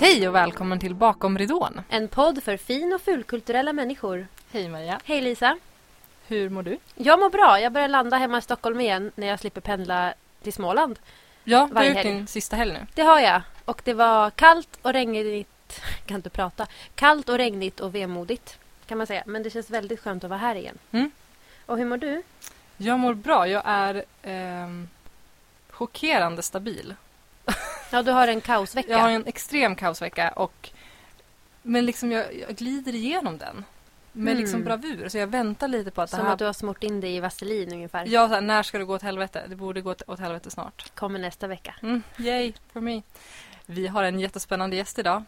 Hej och välkommen till Bakom ridån. En podd för fin och fulkulturella människor. Hej Maria. Hej Lisa. Hur mår du? Jag mår bra. Jag börjar landa hemma i Stockholm igen när jag slipper pendla till Småland. Ja, du har gjort din sista helg nu. Det har jag. Och det var kallt och regnigt. Kan inte prata. Kallt och regnigt och vemodigt kan man säga. Men det känns väldigt skönt att vara här igen. Mm. Och hur mår du? Jag mår bra. Jag är ehm, chockerande stabil. Ja, du har en kaosvecka. Jag har en extrem kaosvecka och men liksom jag, jag glider igenom den med Mm. liksom bravur. Så jag väntar lite på att Som det här... att du har smort in dig i vaselin ungefär. Ja, så här, när ska det gå åt helvete? Det borde gå åt- åt helvete snart. Kommer nästa vecka. Mm, yay for me. Vi har en jättespännande gäst idag.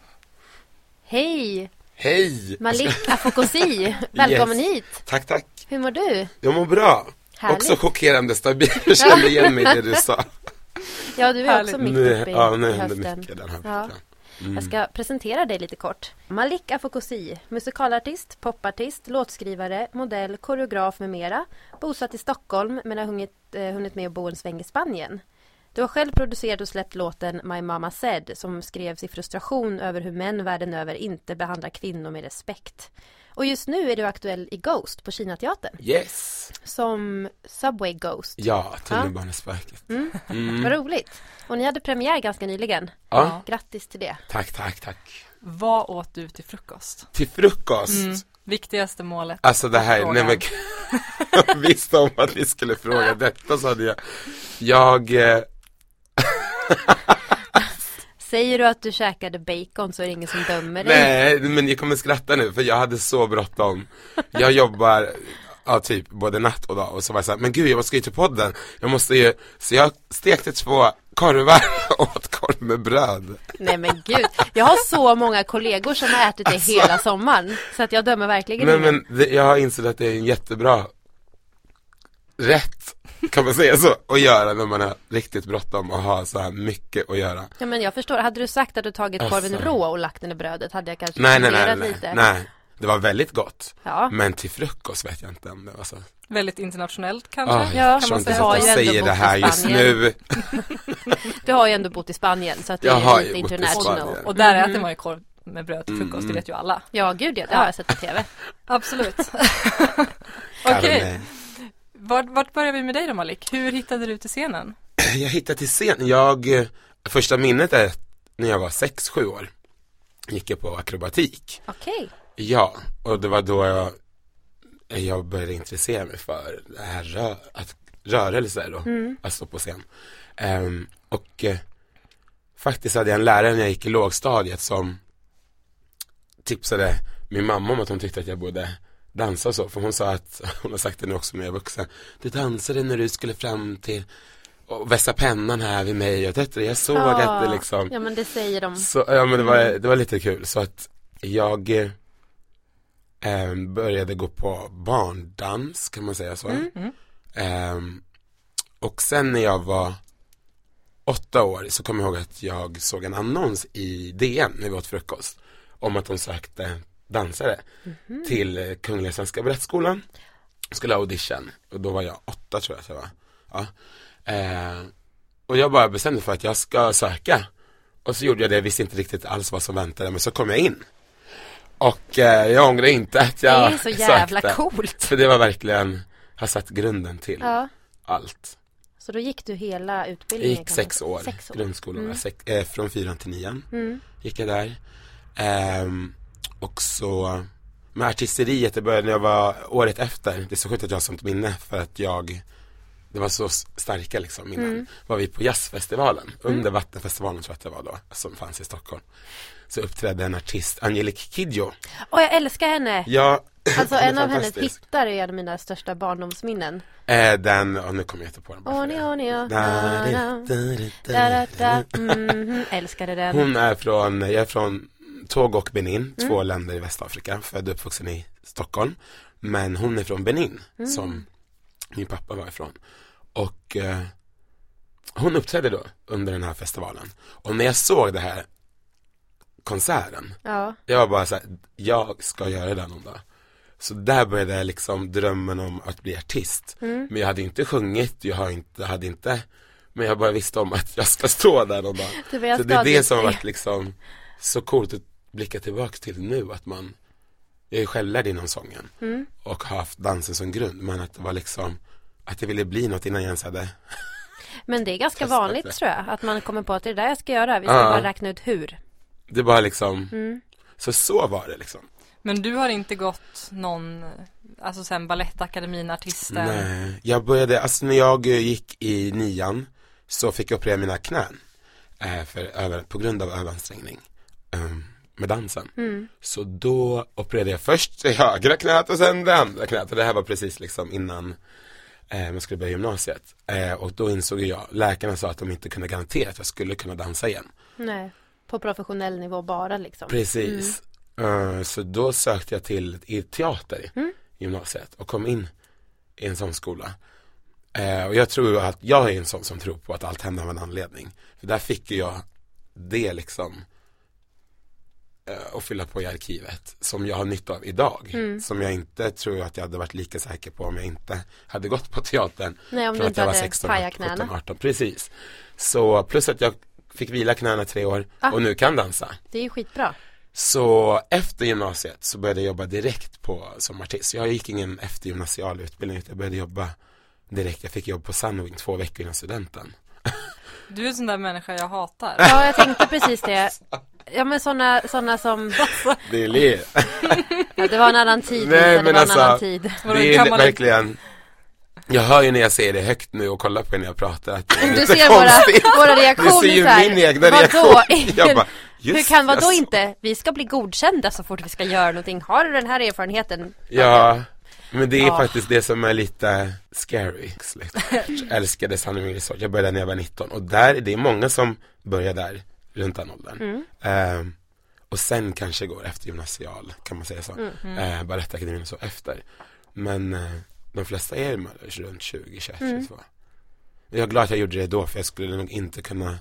Hej! Hej! Malik Afokosi. Välkommen Yes. hit. Tack, tack. Hur mår du? Jag mår bra. Härligt. Också chockerande stabil. Jag kände igen mig i det du sa. Ja, du är Härligt. också mitt uppe i ja, nu hösten. mycket den här Ja. Mm. Jag ska presentera dig lite kort. Malik Afokosi, musikalartist, popartist, låtskrivare, modell, koreograf med mera. Bosatt i Stockholm men har hunnit, eh, hunnit med att bo en sväng i Spanien. Du har själv producerat och släppt låten My Mama Said som skrevs i frustration över hur män världen över inte behandlar kvinnor med respekt. Och just nu är du aktuell i Ghost på Kinateatern Yes! som Subway Ghost. Ja, tunnelbanespöket. Mm. Mm. Vad roligt! Och ni hade premiär ganska nyligen. Ja, Grattis till det. tack, tack, tack. Vad åt du till frukost? Till frukost. Mm. Viktigaste målet. Alltså det här, Frågan. nej men jag visste om att ni skulle fråga detta så hade jag Jag, eh, Säger du att du käkade bacon så är det ingen som dömer dig. nej men ni kommer skratta nu för jag hade så bråttom Jag jobbar, ja typ både natt och dag och så var jag såhär, men gud jag ska ju till podden Jag måste ju, så jag stekte två korvar och åt korv med bröd Nej men gud. Jag har så många kollegor som har ätit det Alltså. hela sommaren. Så att jag dömer verkligen Men, ingen. men det, jag har insett att det är en jättebra rätt, kan man säga så, att göra när man har riktigt bråttom och har så här mycket att göra Ja men jag förstår. Hade du sagt att du tagit korven Alltså. rå och lagt den i brödet hade jag kanske Nej nej nej, nej, lite. nej, det var väldigt gott Ja. Men till frukost vet jag inte om det var så Väldigt internationellt kanske? Ah, Ja, jag kan man inte säga. att Har jag säger det här just nu Du har ju ändå bott i Spanien så att det Jag är lite international. Spanien. Och där Mm. äter man ju korv med bröd till frukost, det Mm. vet ju alla. Ja gud ja, det har jag sett på TV. Absolut. Okej, Carne. Vart, vart börjar vi med dig då Malik? Hur hittade du till scenen? Jag hittade till scen, jag, eh, första minnet är när jag var sex sju år Gick jag på akrobatik Okej. Ja, och det var då jag, jag började intressera mig för det här rö, att, rörelser då, Mm. att stå på scen. Ehm, och eh, faktiskt hade jag en lärare när jag gick i lågstadiet som tipsade min mamma om att hon tyckte att jag borde dansa och så, för hon sa att, hon har sagt det nu också när jag är vuxen, du dansade när du skulle fram till och vässa pennan här vid mig och det, jag såg att det liksom Ja men det säger de. så, ja men det var, det var lite kul så att jag eh, eh, började gå på barndans kan man säga så. Mm. Mm. Ehm, och sen när jag var åtta år så kom jag ihåg att jag såg en annons i DN när vi åt frukost om att de sökte dansare Mhm. till eh, Kungliga Svenska Balettskolan. Skulle ha audition och då var jag åtta tror jag att jag var. Ja. Eh, och jag bara bestämde för att jag ska söka. Och så gjorde jag det, jag visste inte riktigt alls vad som väntade men så kom jag in. Och eh, jag ångrar inte att Det jag är så jävla sökte. coolt. För det var verkligen, har satt grunden till Ja. allt. Så då gick du hela Jag utbildningen? gick kan man sex år, Sex år. grundskolan, Mm. sex, eh, från fyran till nian Mm. gick jag där. Ehm, och så med artisteriet, det började när jag var året efter. Det är så sjukt att jag har sånt minne för att jag det var så starka liksom minnen. Mm. Var vi på jazzfestivalen, under vattenfestivalen tror jag att det var då, som fanns i Stockholm. Så uppträdde en artist, Angelique Kidjo. Åh jag älskar henne! Ja, Alltså en av hennes hittar är en av mina största barndomsminnen. Eh, den, oh, nu kommer jag inte på den bara Åh ni, åh ni, åh, Älskade den. Hon är från, jag är från Togo och Benin, Mm. två länder i Västafrika, född och uppvuxen i Stockholm. Men hon är från Benin, Mm. som min pappa var ifrån. Och eh, hon uppträdde då under den här festivalen. Och när jag såg det här konserten, Ja. jag var bara så här, jag ska göra det någon dag. Så där började liksom drömmen om att bli artist. Mm. Men jag hade inte sjungit, jag har inte, hade inte Men jag bara visste om att jag ska stå där någon dag jag Så det är det som har varit liksom så coolt att blicka tillbaka till nu att man jag är självlärd inom sången Mm. och har haft dansen som grund men att det var liksom att jag ville bli något innan jag ens hade Men det är ganska vanligt det. tror jag. Att man kommer på att det är det där jag ska göra. Vi ska Ja. bara räkna ut hur. Det var liksom Mm. Så så var det liksom Men du har inte gått någon, alltså sen Balettakademin, artisten? Nej, jag började, alltså när jag eh, gick i nian så fick jag operera mina knän eh, för över, på grund av överansträngning med dansen. Mm. Så då opererade jag först det högra knät och sen det andra knät och det här var precis liksom innan eh, man skulle börja gymnasiet. Eh, och då insåg jag, läkarna sa att de inte kunde garantera att jag skulle kunna dansa igen. Nej. På professionell nivå bara liksom. Precis. Eh, så då sökte jag till i teater Mm. i gymnasiet och kom in i en sån skola. Eh, och jag tror att jag är en sån som tror på att allt händer av en anledning. För där fick jag det liksom eh, att fylla på i arkivet som jag har nytta av idag. Mm. Som jag inte tror att jag hade varit lika säker på om jag inte hade gått på teatern. Nej, om från du att inte jag var hade 16, pajat 17, knäna. 18. Precis. Så plus att jag fick vila knäna tre år Ah. och nu kan dansa. Det är ju skitbra. Så efter gymnasiet så började jag jobba direkt på, som artist. Jag gick ingen eftergymnasial utbildning utan jag började jobba direkt. Jag fick jobb på Sunwing två veckor innan studenten. Du är en sån där människa jag hatar. Ja, jag tänkte precis det. Ja, men sådana såna som... Det är le. Ja, det var en annan tid. Nej, Lisa, det men var alltså- en annan tid. Det är verkligen Jag hör ju när jag säger det högt nu och kollar på er när jag pratar att det är Du lite ser våra, konstigt. våra Du reaktioner ser ju så här. min egna Vadå? reaktion. Jag bara, Hur just kan, vadå alltså. inte? Vi ska bli godkända så fort vi ska göra någonting. Har du den här erfarenheten? Ja, men det är Ja. faktiskt det som är lite scary. Jag älskade Sunny Resort, jag började när jag var 19 och där, det är många som börjar där runt den åldern. Mm. Ehm, och sen kanske går efter gymnasial, kan man säga så. Mm. Eh, Balettakademin och så efter. Men eh, de flesta är runt 20, 21, Mm. 22. Jag är glad att jag gjorde det då för jag skulle nog inte kunna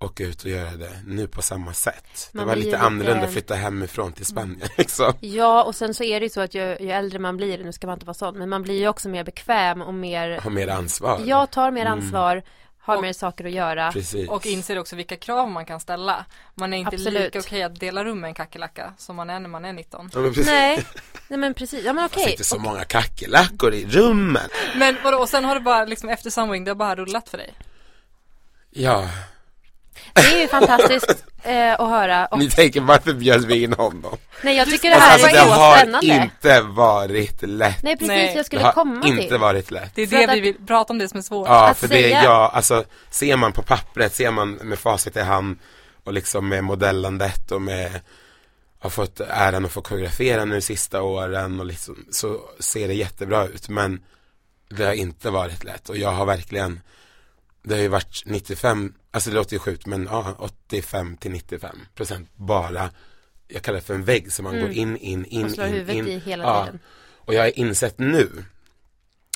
åka ut och göra det nu på samma sätt. Man det var lite lite- annorlunda att flytta hemifrån till Spanien liksom. Ja, och sen så är det ju så att ju, ju äldre man blir, nu ska man inte vara sån, men man blir ju också mer bekväm och mer, Ha mer ansvar. jag tar mer Mm. ansvar, har Och- mer saker att göra. Precis. Och inser också vilka krav man kan ställa. Man är inte Absolut. lika okej att dela rum med en kackerlacka som man är när man är 19. Ja. Nej, nej men precis, ja men Det okej. sitter så många kackerlackor i rummen. Men vadå, och sen har det bara liksom efter Sunwing, det har bara rullat för dig? Ja, Det är ju fantastiskt eh, att höra. Och, ni tänker varför bjöd vi in honom? nej, jag tycker det här Alltså, är det så har spännande. inte varit lätt. Nej, precis, Nej, jag Det skulle har komma inte till. varit lätt. Det är det att- vi vill prata om, det som är svårt. Ja, Att för det säga- är jag, alltså ser man på pappret, ser man med facit i hand och liksom med modellandet och med har fått äran att få koreografera nu sista åren och liksom, så ser det jättebra ut men det har inte varit lätt och jag har verkligen det har ju varit 95, alltså det låter ju sjukt men ja, 85 till 95 procent bara jag kallar det för en vägg så man Mm. går in, in, in, Och slår in, huvudet in. i hela Ja. tiden. Och jag har insett nu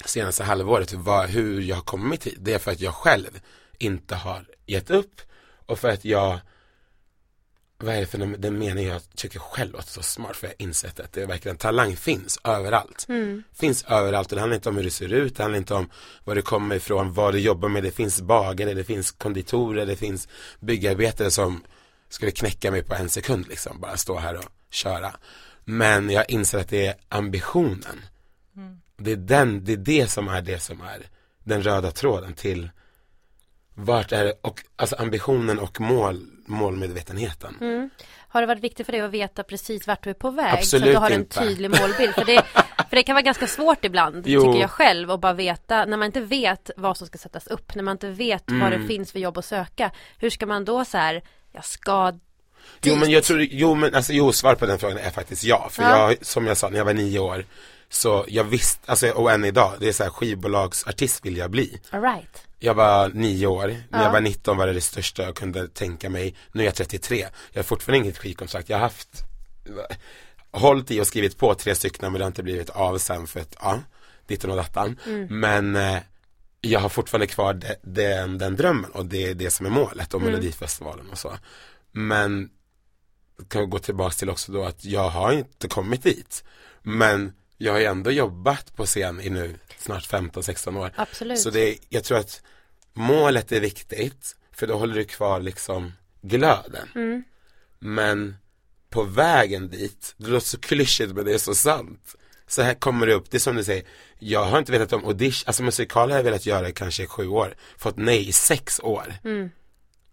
senaste halvåret vad, hur jag har kommit hit. Det är för att jag själv inte har gett upp och för att jag vad är det för den, den mening jag tycker själv låter så smart för jag har insett att det är verkligen talang finns överallt. Mm. Finns överallt och det handlar inte om hur det ser ut, det handlar inte om var du kommer ifrån, vad du jobbar med. Det finns bagare, det finns konditorer, det finns byggarbetare som skulle knäcka mig på en sekund liksom, bara stå här och köra. Men jag inser att det är ambitionen. Det är den, det är det som är det som är den röda tråden till vart är det, och alltså ambitionen och mål, målmedvetenheten. Mm. Har det varit viktigt för dig att veta precis vart du är på väg? så att Absolut du har en inte. tydlig målbild. För det, för det kan vara ganska svårt ibland, Jo. tycker jag själv, att bara veta, när man inte vet vad som ska sättas upp, när man inte vet vad det Mm. finns för jobb att söka. Hur ska man då så här, jag ska Jo men dit? jag tror, jo men alltså jo svar på den frågan är faktiskt ja. För Ja. jag, som jag sa, när jag var nio år Så jag visste, alltså och än idag, det är så här skivbolagsartist vill jag bli. All right. Jag var nio år, när Ja. jag var 19 var det det största jag kunde tänka mig. Nu är jag 33, jag har fortfarande inget skivkontrakt. Jag har haft, hållit i och skrivit på tre stycken men det har inte blivit av sen för att, ja, ditten och dattan. Men eh, jag har fortfarande kvar de, den, den drömmen och det är det som är målet och Melodifestivalen och så. Men kan jag gå tillbaka till också då att jag har inte kommit dit. Men jag har ju ändå jobbat på scen i nu snart 15-16 år. Absolut. Så det, jag tror att målet är viktigt för då håller du kvar liksom glöden. Mm. Men på vägen dit, det låter så klyschigt men det är så sant. Så här kommer det upp, det är som du säger, jag har inte vetat om audition, alltså musikal har jag velat göra i kanske sju år, fått nej i sex år. Mm.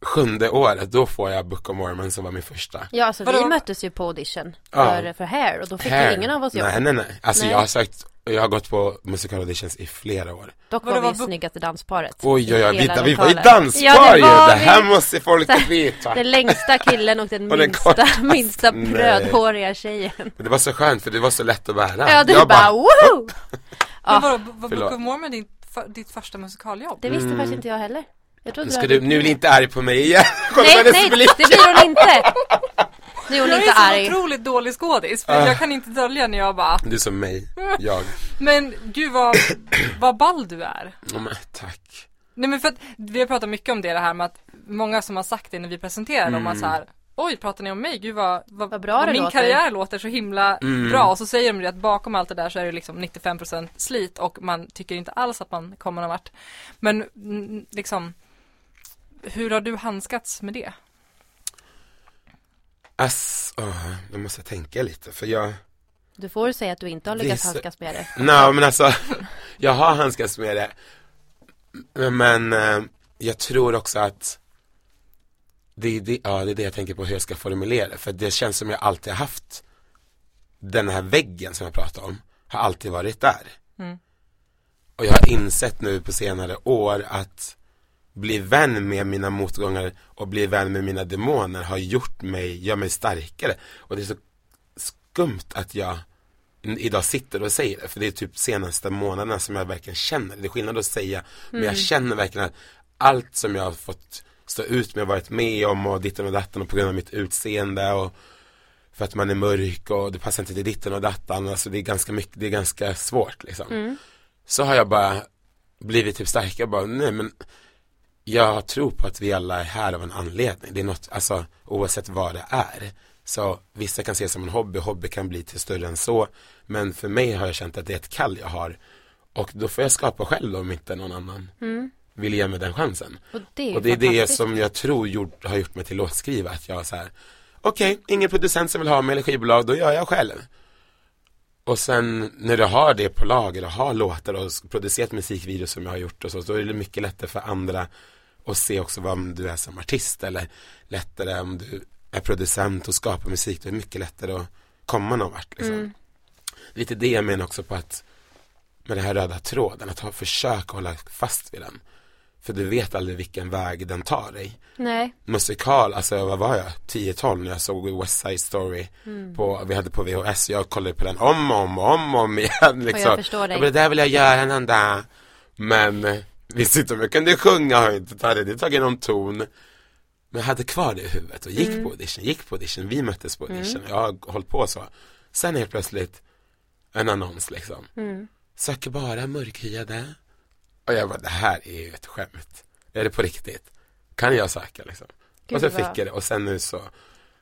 Sjunde året, då får jag Book of Mormon som var min första. Ja, alltså Vadå? vi möttes ju på audition Ja. för, för Hair och då fick Här. ju ingen av oss jobb. Nej, nej, nej. Alltså Nej. jag har sagt, jag har gått på musikal auditions i flera år. Dock Vadå, var vi snyggaste dansparet. Oj, oj, oj, vi, vi var ju danspar Ja, det ju! var Det vi. här måste folk Så här, veta. Den längsta killen och den Och den minsta, kortaste. minsta Nej. rödhåriga tjejen. Men det var så skönt för det var så lätt att bära. Ja, du jag bara woho! Men Ja, vadå, var Book of Mormon din, för, ditt första musikaljobb? det visste Mm. faktiskt inte jag heller. Jag ska du, nu är inte arg på mig igen. Nej, nej, blick. det blir hon inte! Nu är hon jag inte är så arg. otroligt dålig skådis, för Ah. jag kan inte dölja när jag bara Du är som mig, jag. Men gud vad, vad ball du är Oh, men, tack. Nej men för att vi har pratat mycket om det, det här med att många som har sagt det när vi presenterar dem att så här Oj, pratar ni om mig? Gud vad, vad, Vad bra det min låter." karriär låter så himla Mm. bra och så säger de det att bakom allt det där så är det liksom 95% slit och man tycker inte alls att man kommer någon vart Men mm, liksom Hur har du handskats med det? Ass, oh, nu måste jag tänka lite för jag Du får säga att du inte har lyckats så- handskas med det. Nej men alltså, jag har handskats med det. Men eh, jag tror också att det, är det, ja, det är det jag tänker på hur jag ska formulera det. För det känns som jag alltid har haft den här väggen som jag pratade om, har alltid varit där. Mm. Och jag har insett nu på senare år att bli vän med mina motgångar och bli vän med mina demoner har gjort mig, gör mig starkare. Och det är så skumt att jag idag sitter och säger det, för det är typ senaste månaderna som jag verkligen känner det. Det är skillnad att säga, men jag känner verkligen att allt som jag har fått stå ut med och varit med om och ditten och datten och på grund av mitt utseende och för att man är mörk och det passar inte till ditten och dattan, alltså det är ganska mycket, det är ganska svårt liksom. Så har jag bara blivit typ starkare och bara, nej men jag tror på att vi alla är här av en anledning. Det är något, alltså oavsett vad det är. Så vissa kan se det som en hobby, hobby kan bli till större än så. Men för mig har jag känt att det är ett kall jag har. Och då får jag skapa själv om inte någon annan vill ge mig den chansen. Och det är, Och det är det som jag tror gjort, har gjort mig till låtskrivare. Att jag så här, okej, ingen producent som vill ha mig eller skivbolag, då gör jag själv. Och sen när du har det på lager och har låtar och producerat musikvideos som jag har gjort och så, då är det mycket lättare för andra att se också vad du är som artist eller lättare om du är producent och skapar musik, då är det mycket lättare att komma någon vart liksom. Lite det jag menar också på att med den här röda tråden, att ha försök hålla fast vid den. För du vet aldrig vilken väg den tar dig Nej, musikal, alltså vad var jag, 10-12 när jag såg West Side Story Mm. på, vi hade på VHS, jag kollade på den om och om och om, och om igen liksom. jag förstår dig. bara, det där vill jag göra någon dag. Men visste inte om jag kunde sjunga, har inte tagit, tagit någon ton. Men jag hade kvar det i huvudet och gick Mm. på audition, gick på audition, vi möttes på audition, jag har hållit på så. Sen helt plötsligt en annons liksom. Mm. Söker bara mörkhyade. Och jag bara, det här är ju ett skämt. Är det på riktigt? Kan jag söka liksom? Gud, och så fick jag det och sen nu så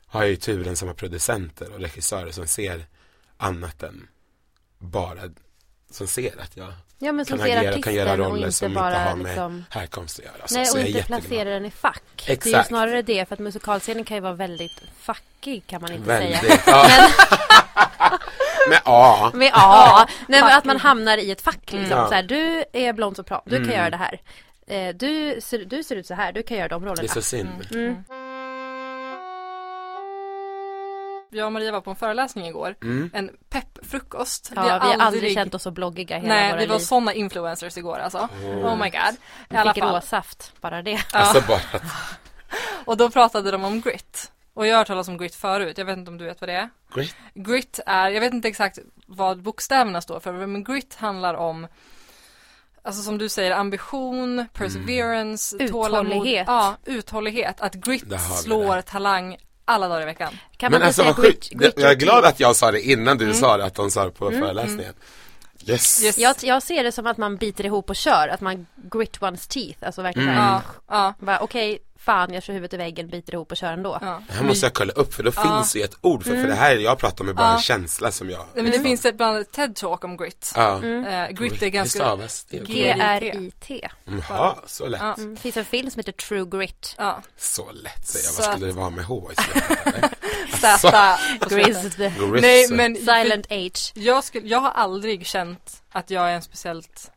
har jag ju turen som har producenter och regissörer som ser annat än bara som ser att jag ja men som kan ser agera kan göra roller inte som inte bara har med liksom härkomst att göra. Så, Nej, och inte placera den i fack. Det är ju Exakt. snarare det, för att musikalscenen kan ju vara väldigt fackig kan man inte säga. Väldigt. Ja. Men ja. Men ja, nej, men att man hamnar i ett fack liksom. Ja. Så här, du är blond sopran, du kan Mm. göra det här. Eh, Du ser, du ser ut så här, du kan göra de Det är rollerna. så synd. Mm. Jag och Maria var på en föreläsning igår, Mm. en peppfrukost. Ja, vi har aldrig känt oss så bloggiga hela Nej, våra vi var sådana influencers igår alltså. Oh my god. I Vi alla fick fall. råsaft, bara det. Ja. Alltså bara Och då pratade de om grit. Och jag har hört talas om grit förut, jag vet inte om du vet vad det är? great. Grit är, jag vet inte exakt vad bokstäverna står för, men grit handlar om Alltså som du säger, ambition, perseverance, tålamod. Uthållighet. Ja, uthållighet. Att grit slår det. talang alla dagar i veckan. Kan Men man alltså vad säga sjukt. Jag är glad att jag sa det innan Mm. du sa det, att de sa det på föreläsningen. Yes. Yes. Jag, jag ser det som att man biter ihop och kör, att man grit one's teeth, alltså verkligen Mm. Ja, ja. okej, fan jag kör huvudet i väggen, biter ihop och kör ändå. Ja. Det här måste jag kolla upp för då finns det ju ett ord för, för det här jag pratar om är bara Ja. en känsla som jag Nej, men det finns ett bland annat TED-talk om grit. Ja, Eh, grit är ganska... G-R-I-T. Jaha, så lätt. Ja. Mm. Det finns en film som heter True Grit. Ja. Så lätt säger jag, vad skulle det vara med H i slutet? eller? Z. Grizz. Grizz. Nej men Silent H. jag, skulle, jag har aldrig känt att jag är en speciellt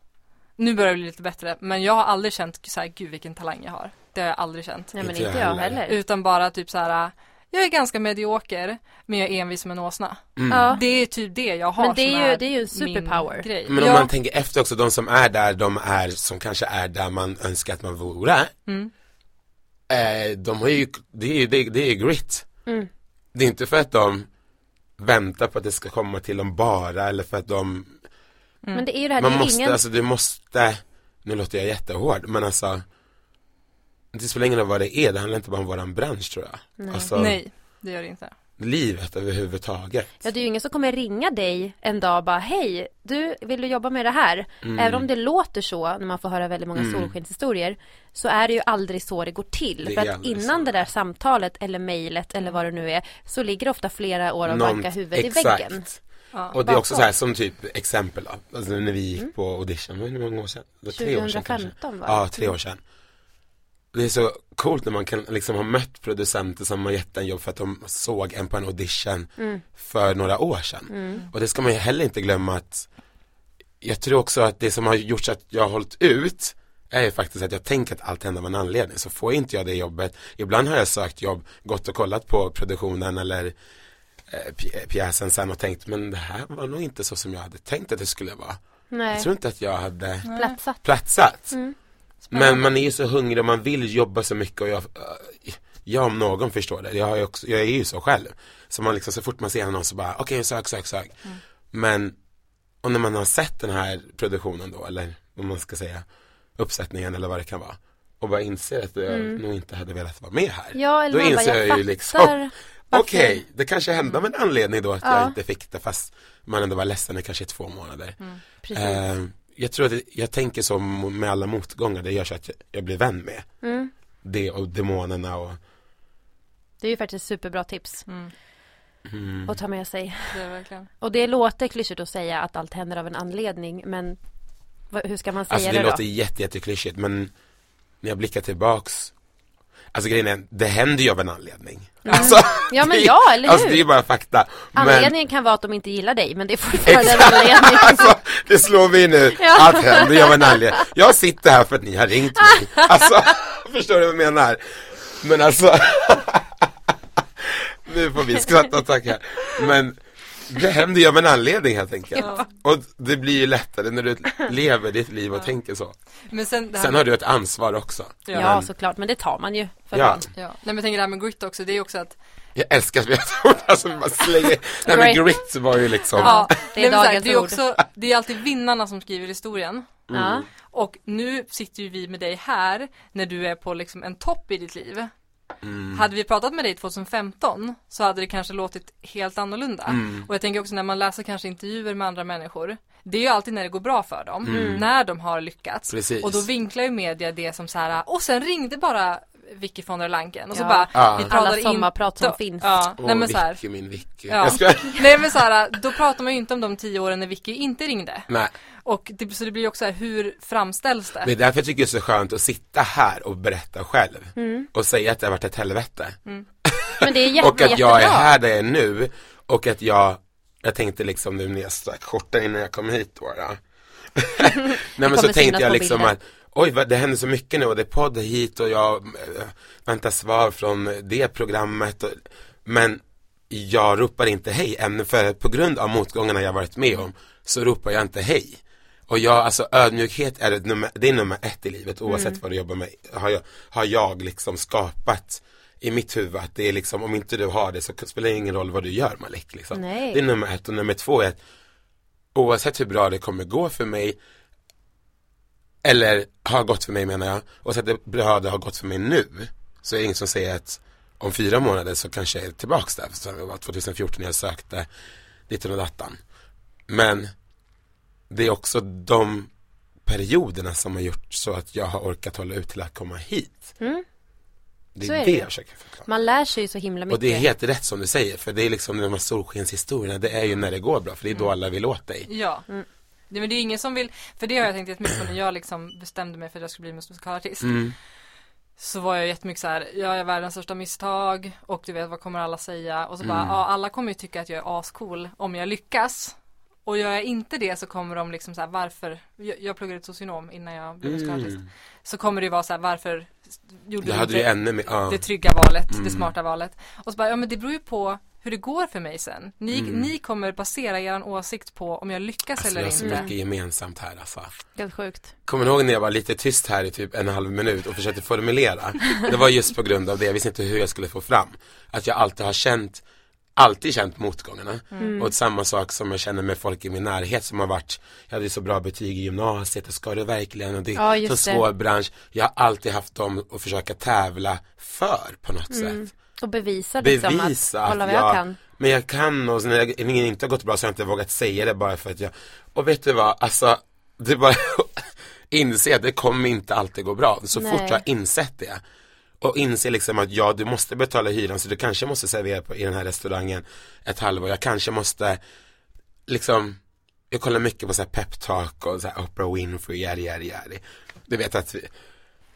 Nu börjar det bli lite bättre men jag har aldrig känt så här, gud vilken talang jag har. Det har jag aldrig känt. Nej men Inte inte jag heller. heller. Utan bara typ så här. Jag är ganska medioker men jag är envis som en åsna. Ja. Det är typ det jag har Men det är ju- det är ju en superpower. Grej. Men om ja, man tänker efter också, de som är där, de är som kanske är där man önskar att man vore. Mm. Eh, de har ju, det är ju det, det är grit. Mm. Det är inte för att de väntar på att det ska komma till dem bara eller för att de, Men det är ju det här, man det är måste, ingen... alltså du måste, nu låter jag jättehård, men alltså det spelar ingen roll vad det är, det handlar inte bara om våran bransch tror jag. Nej. Alltså, Nej, det gör det inte. livet överhuvudtaget. Ja, det är ju ingen som kommer ringa dig en dag och bara hej, du, vill du jobba med det här? Även om det låter så när man får höra väldigt många solskenshistorier så är det ju aldrig så det går till. Det För att innan så. det där samtalet eller mejlet eller vad det nu är så ligger det ofta flera år och Någon- bankar huvudet exakt. i väggen. Ja. Och det är också så här som typ exempel då, alltså när vi gick på audition, hur många år sedan? Det var tre år sedan kanske. 2015 va? Ja, tre år sedan. Det är så coolt när man kan liksom ha mött producenter som har gett en jobb för att de såg en på en audition för några år sedan. Och det ska man ju heller inte glömma att jag tror också att det som har gjort så att jag har hållit ut är ju faktiskt att jag tänker att allt händer av en anledning. Så får inte jag det jobbet, ibland har jag sökt jobb, gått och kollat på produktionen eller eh, pj- pjäsen sen och tänkt men det här var nog inte så som jag hade tänkt att det skulle vara. Nej, Jag tror inte att jag hade platsat. platsat. Mm. Men man är ju så hungrig och man vill jobba så mycket och jag, äh, jag om någon förstår det, jag, också, jag är ju så själv. Så man liksom så fort man ser någon så bara, okej sök, sök, sök. Men, och när man har sett den här produktionen då, eller vad man ska säga, uppsättningen eller vad det kan vara. Och bara inser att jag nog inte hade velat vara med här. Ja, eller då man bara, inser jag jag ju liksom, okej, det kanske hände av en anledning då att Ja. jag inte fick det fast man ändå var ledsen i kanske två månader. Precis. Eh, jag tror att det, jag tänker så med alla motgångar, det gör så att jag, blir vän med Mm. det och demonerna och Det är ju faktiskt superbra tips Mm, mm, att ta med sig. det. Och det låter klyschigt att säga att allt händer av en anledning men hur ska man säga Alltså det det, då? låter jätte, jätteklyschigt men när jag blickar tillbaks Alltså grejen är, det händer ju av en anledning alltså, Ja, men ja, eller Alltså hur? det är ju bara fakta men, Anledningen kan vara att de inte gillar dig men det är fortfarande en Exakt. anledning. alltså, det slår vi nu, Ja. allt händer ju av en anledning Jag sitter här för att ni har ringt mig Alltså, förstår du vad jag menar? Men alltså Nu får vi skratta och tacka Men det händer ju av en anledning helt enkelt Ja. Och det blir ju lättare när du lever ditt liv och tänker så Men sen Sen har du ett ansvar också Ja. Ja, såklart, men det tar man ju. För Ja. Ja, nej men jag tänker det här med grit också, det är också att jag älskar spelord, alltså man slänger Nej men Grit. var ju liksom Ja, det är men dagens det är också, det är alltid vinnarna som skriver historien. Ja. Och nu sitter ju vi med dig här när du är på liksom en topp i ditt liv. Mm. Hade vi pratat med dig 2015 så hade det kanske låtit helt annorlunda. Mm. Och jag tänker också när man läser kanske intervjuer med andra människor. Det är ju alltid när det går bra för dem. Mm. När de har lyckats. Precis. Och då vinklar ju media det som så här. och sen ringde bara Vicky von der Lanken. Och så bara, Ja. vi Alla pratar sommarprat som finns. Ja, Åh, nej men så här. Vicky, min Vicky Ja. Nej men så här, då pratar man ju inte om de tio åren när Vicky inte ringde. Nej, Och det, så det blir ju också här, hur framställs det? det är därför jag tycker det är så skönt att sitta här och berätta själv Mm. och säga att det har varit ett helvete Men det är jätte, och att jag är jättebra. här där jag är nu och att jag jag tänkte liksom nu när jag stack skjortan innan jag kom hit då, då. Nej men så tänkte jag liksom bilder. att Oj, det händer så mycket nu och det är podd hit och jag äh, väntar svar från det programmet Men jag ropar inte hej än för på grund av motgångarna jag varit med om så ropar jag inte hej och jag, alltså ödmjukhet är det nummer, det är nummer ett i livet oavsett Mm. vad du jobbar med har jag, har jag liksom skapat i mitt huvud att det är liksom om inte du har det så spelar det ingen roll vad du gör Malik liksom. Nej. Det är nummer ett och nummer två är att oavsett hur bra det kommer gå för mig eller har gått för mig menar jag, oavsett hur bra det har gått för mig nu så är det ingen som säger att om fyra månader så kanske jag är tillbaks där, så det var 2014 när jag sökte dit och dattan. Men det är också de perioderna som har gjort så att jag har orkat hålla ut till att komma hit. Mm. Det Så är är det det jag försöker förklara. Man lär sig ju så himla mycket. Och det är helt rätt som du säger, för det är liksom de här solskenshistorierna, det är ju när det går bra, för det är Mm. då alla vill åt dig. Ja. Mm. Nej, men det är ingen som vill, för det har jag tänkt jättemycket på när jag liksom bestämde mig för att jag skulle bli musikalartist. Mm. Så var jag jättemycket så här, jag är världens största misstag och du vet vad kommer alla säga och så bara, Mm. ja alla kommer ju tycka att jag är ascool om jag lyckas. Och gör jag inte det så kommer de liksom så här, varför, jag, jag pluggade ett socionom innan jag blev musikalartist. Mm. Så kommer det ju vara så här, varför gjorde Det du hade inte du ännu mer, ja. det trygga valet, Mm. det smarta valet. Och så bara, ja men det beror ju på hur det går för mig sen. Ni, Mm. ni kommer basera er åsikt på om jag lyckas Alltså vi eller har så inte. mycket gemensamt här alltså. Helt sjukt. Kommer ni ihåg när jag var lite tyst här i typ en halv minut och försökte formulera? Det var just på grund av det, jag visste inte hur jag skulle få fram. Att jag alltid har känt, alltid känt motgångarna. Mm. Och samma sak som jag känner med folk i min närhet som har varit, jag hade så bra betyg i gymnasiet och ska du verkligen och det Ja, är just så det. svår bransch. Jag har alltid haft dem att försöka tävla för på något Mm. sätt. Och bevisa liksom Bevisa att, kolla vad att jag kan. Men jag kan och när jag- ingen inte har gått bra så har jag inte vågat säga det bara för att jag Och vet du vad, alltså Det bara inse att det kommer inte alltid gå bra Så Nej. fort jag har insett det Och inse liksom att ja, du måste betala hyran så du kanske måste servera på, i den här restaurangen ett halvår Jag kanske måste liksom Jag kollar mycket på så här peptalk och så här Oprah Winfrey, yadi yadi yadi Du vet att vi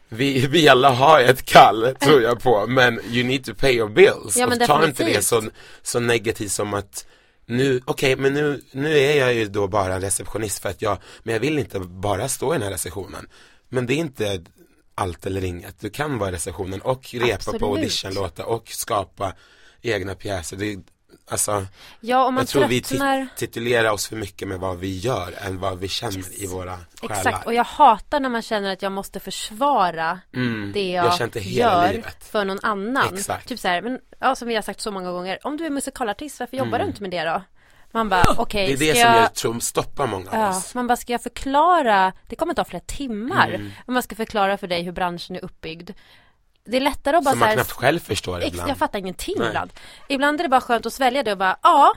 vi, vi alla har ett kall, tror jag på, men you need to pay your bills. Ja, men och ta inte det så, så negativt som att nu, okej, men nu, nu är jag ju då bara receptionist för att jag, men jag vill inte bara stå i den här receptionen. Men det är inte allt eller inget. Du kan vara i receptionen och repa Absolut. på auditionlåtar och skapa egna pjäser. Det, alltså, Ja, om man jag tror vi tröttnar. tit- titulerar oss för mycket med vad vi gör än vad vi känner Yes. i våra själar. Exakt, och jag hatar när man känner att jag måste försvara Mm, det jag jag, gör livet. för någon annan. Exakt. Typ så här, men ja, som vi har sagt så många gånger, om du är musikalartist, varför jobbar Mm. du inte med det då? Man bara, okej, Det är det som jag... jag tror stoppar många av Ja, oss. man bara, ska jag förklara, det kommer ta flera timmar, Mm. om man ska förklara för dig hur branschen är uppbyggd. Det är lättare att bara Som man här, knappt själv förstår ibland. jag fattar ingenting Nej. ibland. Ibland är det bara skönt att svälja det och bara, ja,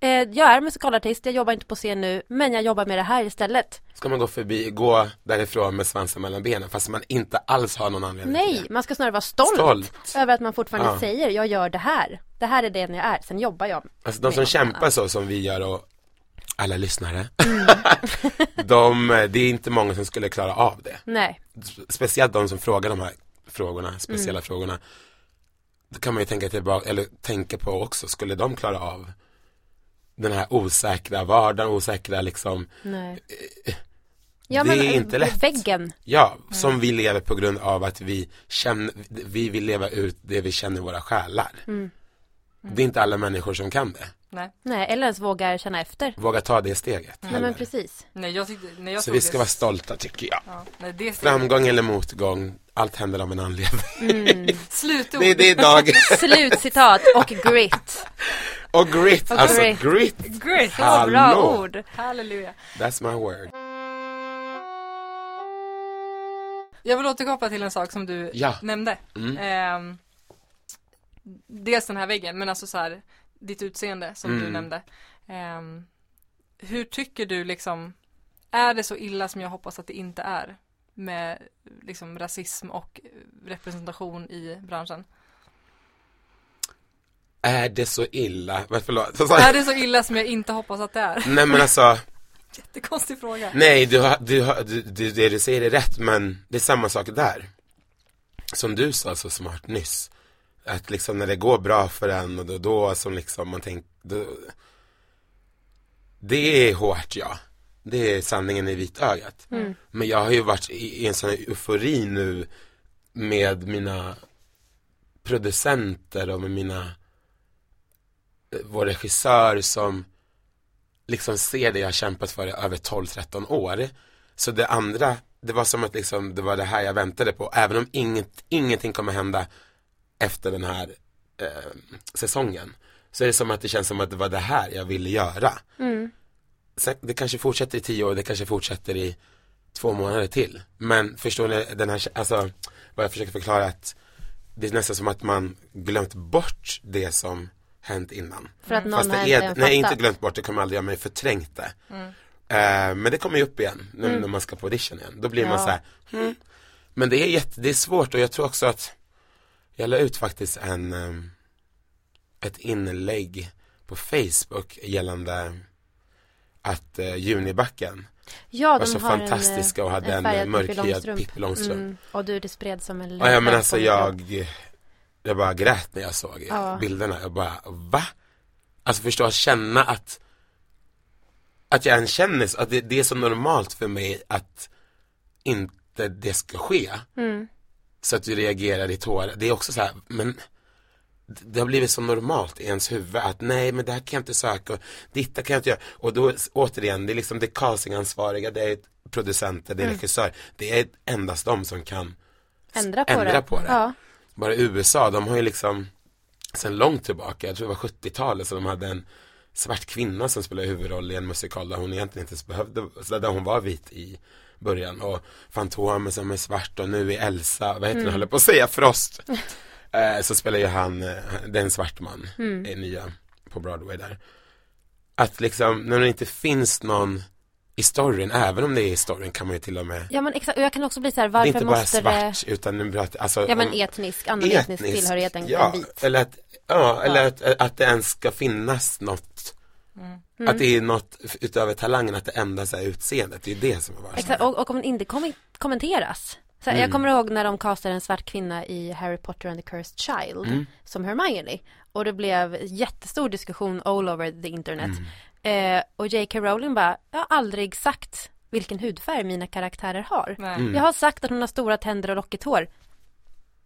eh, jag är musikalartist, jag jobbar inte på scen nu, men jag jobbar med det här istället. Ska man gå förbi, gå därifrån med svansen mellan benen fast man inte alls har någon anledning till Nej, det. man ska snarare vara stolt, Stolt. över att man fortfarande Ja. säger, jag gör det här. Det här är den jag är, sen jobbar jag. Alltså de som kämpar annat. så som vi gör och alla lyssnare. Mm. de, eh, det är inte många som skulle klara av det. Nej, Speciellt de som frågar de här frågorna, speciella Mm. frågorna. Då kan man ju tänka tillbaka, eller tänka på också, skulle de klara av den här osäkra vardagen, osäkra liksom, nej. det är eh, inte lätt. Väggen. ja, som vi lever på grund av att vi känner, vi vill leva ut det vi känner i våra själar. Mm. Det är inte alla människor som kan det. Nej, Nej, eller ens vågar känna efter. Våga ta det steget. Nej heller. men precis. nej jag tyckte, när jag Så vi ska det, vara stolta tycker jag. Ja, nej, det Framgång eller motgång, allt händer av en anledning. Mm. Slutord. Det är det idag. Slutcitat och grit. Och grit, Och alltså grit. grit. Great. Så bra Hallå. ord. Halleluja. That's my word. Jag vill återkoppla till en sak som du Ja. nämnde. Mm. Ehm, dels den här väggen, men alltså så här, ditt utseende som du Mm. nämnde. Ehm, hur tycker du liksom, är det så illa som jag hoppas att det inte är? Med liksom rasism och representation i branschen. Är det så illa? Men förlåt. Så, så. Är det så illa som jag inte hoppas att det är? Nej men alltså, Jättekonstig fråga. nej du har, du har, du, du, det du säger är rätt men det är samma sak där. Som du sa så smart nyss. Att liksom när det går bra för en och då, då som liksom man tänker, då, det är hårt ja. Det är sanningen i vitögat. Mm. Men jag har ju varit i, i en sån eufori nu med mina producenter och med mina eh, vår regissör som liksom ser det jag kämpat för i över 12-13 år. Så det andra, det var som att liksom, det var det här jag väntade på. Även om inget, ingenting kommer hända efter den här eh, säsongen. Så är det som att det känns som att det var det här jag ville göra. Mm. Sen, det kanske fortsätter i tio år, det kanske fortsätter i två månader till. Men förstår ni den här, alltså vad jag försöker förklara att det är nästan som att man glömt bort det som hänt innan. För att någon Fast det inte är, än nej inte glömt bort, det kommer aldrig göra mig förträngt det. Mm. Eh, men det kommer ju upp igen nu Mm. när man ska på audition igen. Då blir man Ja. så här, hmm. Men det är jätte, det är svårt och jag tror också att jag la ut faktiskt en, um, ett inlägg på Facebook gällande att uh, Junibacken Ja, var så har fantastiska och hade en, färgad mörkhyad Pippi Långstrump. Mm, och du, det spred som en Ja, ja men alltså jag, jag bara grät när jag såg Ja. bilderna. Jag bara, va? Alltså förstå att känna att, att jag än känner, så- att det, det är så normalt för mig att inte det ska ske. Mm. Så att du reagerar i tårar. Det är också så här, men det- har blivit så normalt i ens huvud att nej men det här kan jag inte söka och ditta kan jag inte göra. Och då återigen, det är liksom det är castingansvariga, det är producenter, det är regissör. Det är endast de som kan Ändra på ändra det. på det. Ja. Bara USA, de har ju liksom sen långt tillbaka, jag tror det var 70-talet, så de hade en svart kvinna som spelade huvudroll i en musikal där hon egentligen inte ens behövde, där hon var vit i början och Fantomen som är svart och nu är Elsa, vad heter Mm. den, håller på att säga Frost. eh, så spelar ju han, eh, det är en svart man Mm. i nya på Broadway där. Att liksom, när det inte finns någon i storyn, även om det är i storyn kan man ju till och med ja, men exakt. Och jag kan också bli så här, det är varför inte bara måste svart det... utan pratar, alltså Ja, men etnisk, annan etnisk, tillhörighet än, ja, vit. Eller att, ja, eller att, att det ens ska finnas något Mm. Att det är något utöver talangen, att det ändras är utseendet, det är det som är värst. Exakt, och, och om det inte kommer kommenteras. Så här, Mm. Jag kommer ihåg när de castade en svart kvinna i Harry Potter and the Cursed Child Mm. som Hermione. Och det blev jättestor diskussion all over the internet. Mm. Eh, och J.K. Rowling bara, jag har aldrig sagt vilken hudfärg mina karaktärer har. Mm. Jag har sagt att hon har stora tänder och lockigt hår.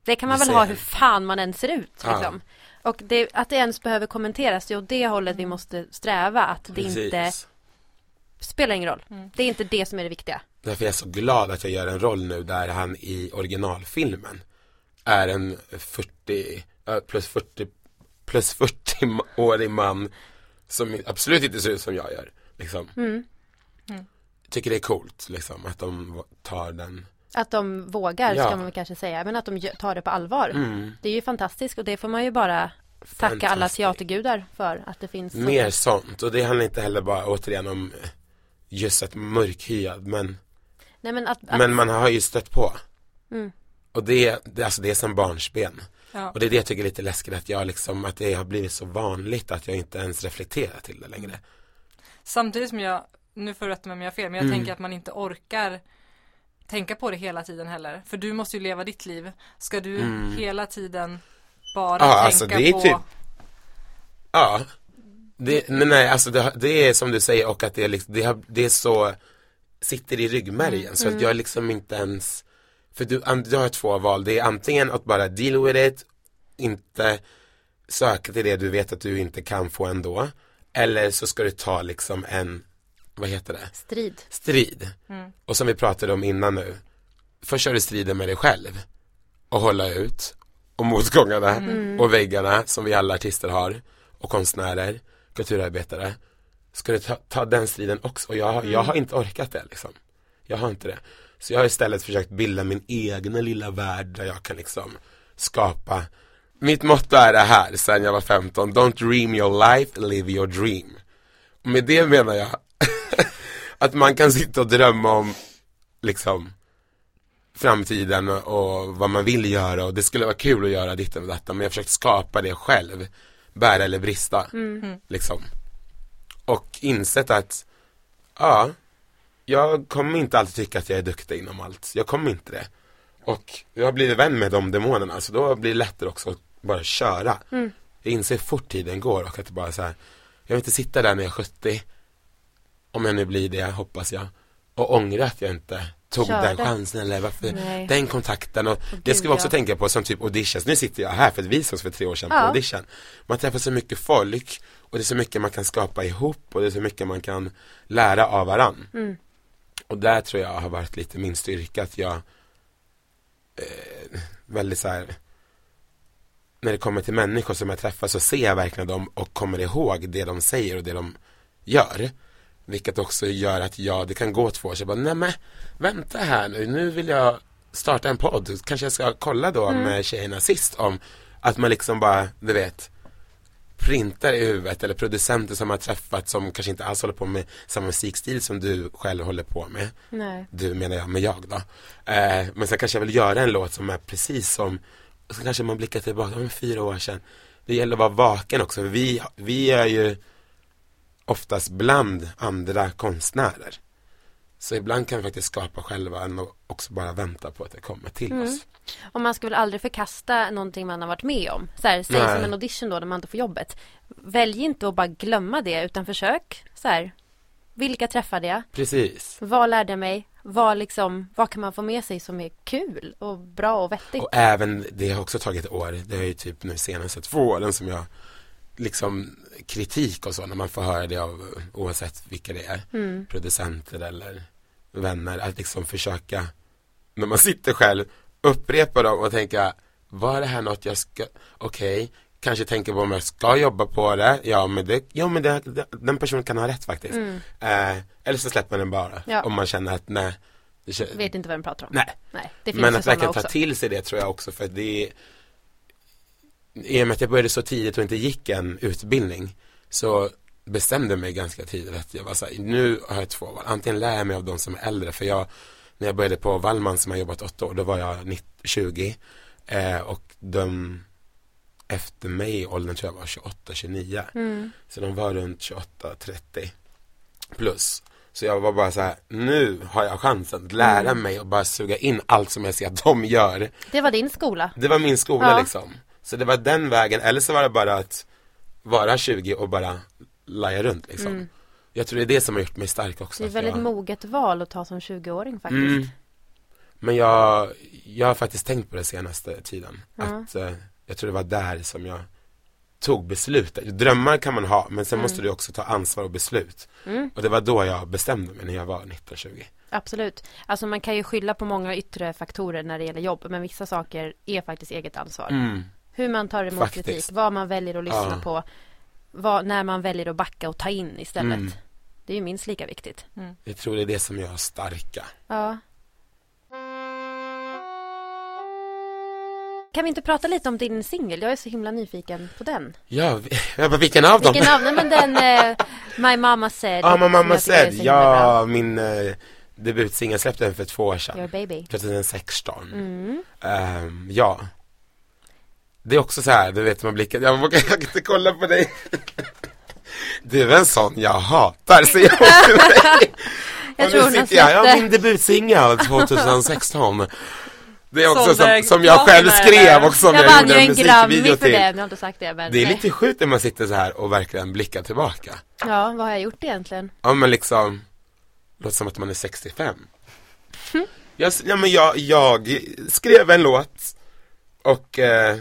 Det kan man väl ha hur fan man än ser ut. Ja. Liksom. Och det, att det ens behöver kommenteras, det är åt det hållet vi måste sträva. Att det Precis. inte spelar ingen roll. Mm. Det är inte det som är det viktiga. Därför är jag så glad att jag gör en roll nu där han i originalfilmen är en 40, äh, plus 40, plus 40-årig man som absolut inte ser ut som jag gör. Liksom. Mm. Tycker det är coolt liksom, att de tar den. Att de vågar, Ja. ska man väl kanske säga. Men att de tar det på allvar. Mm. Det är ju fantastiskt och det får man ju bara tacka alla teatergudar för. Att det finns. Mer sånt och det handlar inte heller bara återigen om eh, just ett mörkhyad men, Nej men att, att men man har ju stött på. Mm. Och det, det, alltså det är som barnsben. Ja. Och det är det jag tycker är lite läskigt att jag liksom, att det har blivit så vanligt att jag inte ens reflekterar till det längre. Samtidigt som jag, nu får du rätta mig om jag har fel, men jag Mm. tänker att man inte orkar tänka på det hela tiden heller. För du måste ju leva ditt liv. Ska du Mm. hela tiden bara Ja, tänka alltså, det är på typ- Ja, det, men nej alltså det, det är som du säger och att det är, liksom, det, har, det är så, sitter i ryggmärgen så att jag liksom inte ens, för du, du har två val, det är antingen att bara deal with it, inte söka till det du vet att du inte kan få ändå, eller så ska du ta liksom en, vad heter det? strid. strid. Mm. Och som vi pratade om innan nu. Först kör du striden med dig själv. Och hålla ut. Och motgångarna. Och väggarna som vi alla artister har. Och konstnärer. Kulturarbetare. Ska du ta, ta den striden också. Och jag, har- jag har inte orkat det liksom. Jag har inte det. Så jag har istället försökt bilda min egna lilla värld där jag kan liksom skapa. Mitt motto är det här sen jag var 15. Don't dream your life, live your dream. Och med det menar jag att man kan sitta och drömma om liksom framtiden och, vad man vill göra och det skulle vara kul att göra ditten och detta men jag har försökt skapa det själv. Bära eller brista. Mm. liksom. Och insett att ja jag kommer inte alltid tycka att jag är duktig inom allt. Jag kommer inte det. Och jag har blivit vän med de demonerna så då blir det lättare också att bara köra. Mm. jag inser hur fort tiden går och att det bara så här jag vill inte sitta där när jag är 70 om jag nu blir det, hoppas jag och ångra att jag inte tog Körde. den chansen eller varför Nej. den kontakten och det gud, ska vi också ja. tänka på som typ auditions. Nu sitter jag här för att vi sågs för tre år sedan på Ja. audition. Man träffar så mycket folk och det är så mycket man kan skapa ihop och det är så mycket man kan lära av varann. Mm. Och där tror jag har varit lite min styrka att jag eh, väldigt så här när det kommer till människor som jag träffar så ser jag verkligen dem och kommer ihåg det de säger och det de gör. Vilket också gör att jag, det kan gå två år så jag bara, nej men vänta här nu, nu vill jag starta en podd. Kanske jag ska kolla då med tjejerna sist om att man liksom bara, du vet, printar i huvudet eller producenter som har träffat som kanske inte alls håller på med samma musikstil som du själv håller på med. Nej. Du menar jag, med jag då. Eh, men sen kanske jag vill göra en låt som är precis som så kanske man blickar tillbaka, men fyra år sedan. Det gäller att vara vaken också, vi, vi är ju oftast bland andra konstnärer. Så ibland kan vi faktiskt skapa själva att också bara vänta på att det kommer till Mm. oss. Och man ska väl aldrig förkasta någonting man har varit med om. Så här, säg Nej. som en audition då när man inte får jobbet. Välj inte att bara glömma det utan försök så här. Vilka träffade jag? Precis. Vad lärde jag mig? Vad, liksom, vad kan man få med sig som är kul och bra och vettigt? Och även, det har också tagit år, det är ju typ nu senaste två åren som jag liksom kritik och så när man får höra det av oavsett vilka det är, Mm. producenter eller vänner, att liksom försöka när man sitter själv upprepa dem och tänka var det här något jag ska, okej, kanske tänka på om jag ska jobba på det, ja men det, ja men det, den personen kan ha rätt faktiskt. Mm. Eh, eller så släpper man den bara, Ja. om man känner att nej, Vet inte vad den pratar om. nej. Nej, Men att verkligen ta till sig det tror jag också för det I och med att jag började så tidigt och inte gick en utbildning Så bestämde mig ganska tidigt att jag var så här, nu har jag två val, antingen lär jag mig av de som är äldre för jag När jag började på Wallman som har jobbat åtta år, då var jag 19, 20 eh, och de efter mig i åldern tror jag var 28, 29 Mm. så de var runt 28, 30 plus. Så jag var bara så här, nu har jag chansen att lära Mm. mig och bara suga in allt som jag ser att de gör. Det var din skola. Det var min skola Ja. liksom. Så det var den vägen, eller så var det bara att vara 20 och bara laja runt liksom. Mm. Jag tror det är det som har gjort mig stark också. Det är för väldigt jag, moget val att ta som 20-åring faktiskt. mm, Men jag, jag har faktiskt tänkt på det senaste tiden. Ja. Att eh, jag tror det var där som jag tog beslutet. Drömmar kan man ha, men sen måste du också ta ansvar och beslut. Mm. Och det var då jag bestämde mig när jag var 19-20. Absolut. Alltså man kan ju skylla på många yttre faktorer när det gäller jobb, men vissa saker är faktiskt eget ansvar. Mm. Hur man tar emot Faktiskt. kritik, vad man väljer att lyssna Ja. på, vad, när man väljer att backa och ta in istället. Mm. Det är ju minst lika viktigt. Jag tror det är det som gör oss starka. Ja. Kan vi inte prata lite om din singel? Jag är så himla nyfiken på den. Ja, jag bara, vilken av dem? Vilken av dem? Men den eh, My Mama Said. Ja, tycker är said, ja, min eh, debutsingel släppte den för två år sedan. Your baby. 2016. Mm. Ehm, ja. Det är också så här, du vet man blickar, jag vågar jag kan inte kolla på dig. Du är en sån jag hatar, säger hon till mig. Jag Och tror nu har sitter jag, sett ja det. min debutsingel 2016. Det är också som, som jag själv skrev också som Jag jag, gjorde en musikvideo för det, till. men jag har inte sagt det. Men Det är nej. lite sjukt när man sitter så här och verkligen blickar tillbaka. Ja, vad har jag gjort egentligen? Ja men liksom, låter som att man är 65. Jag, ja, men jag, jag skrev en låt och eh,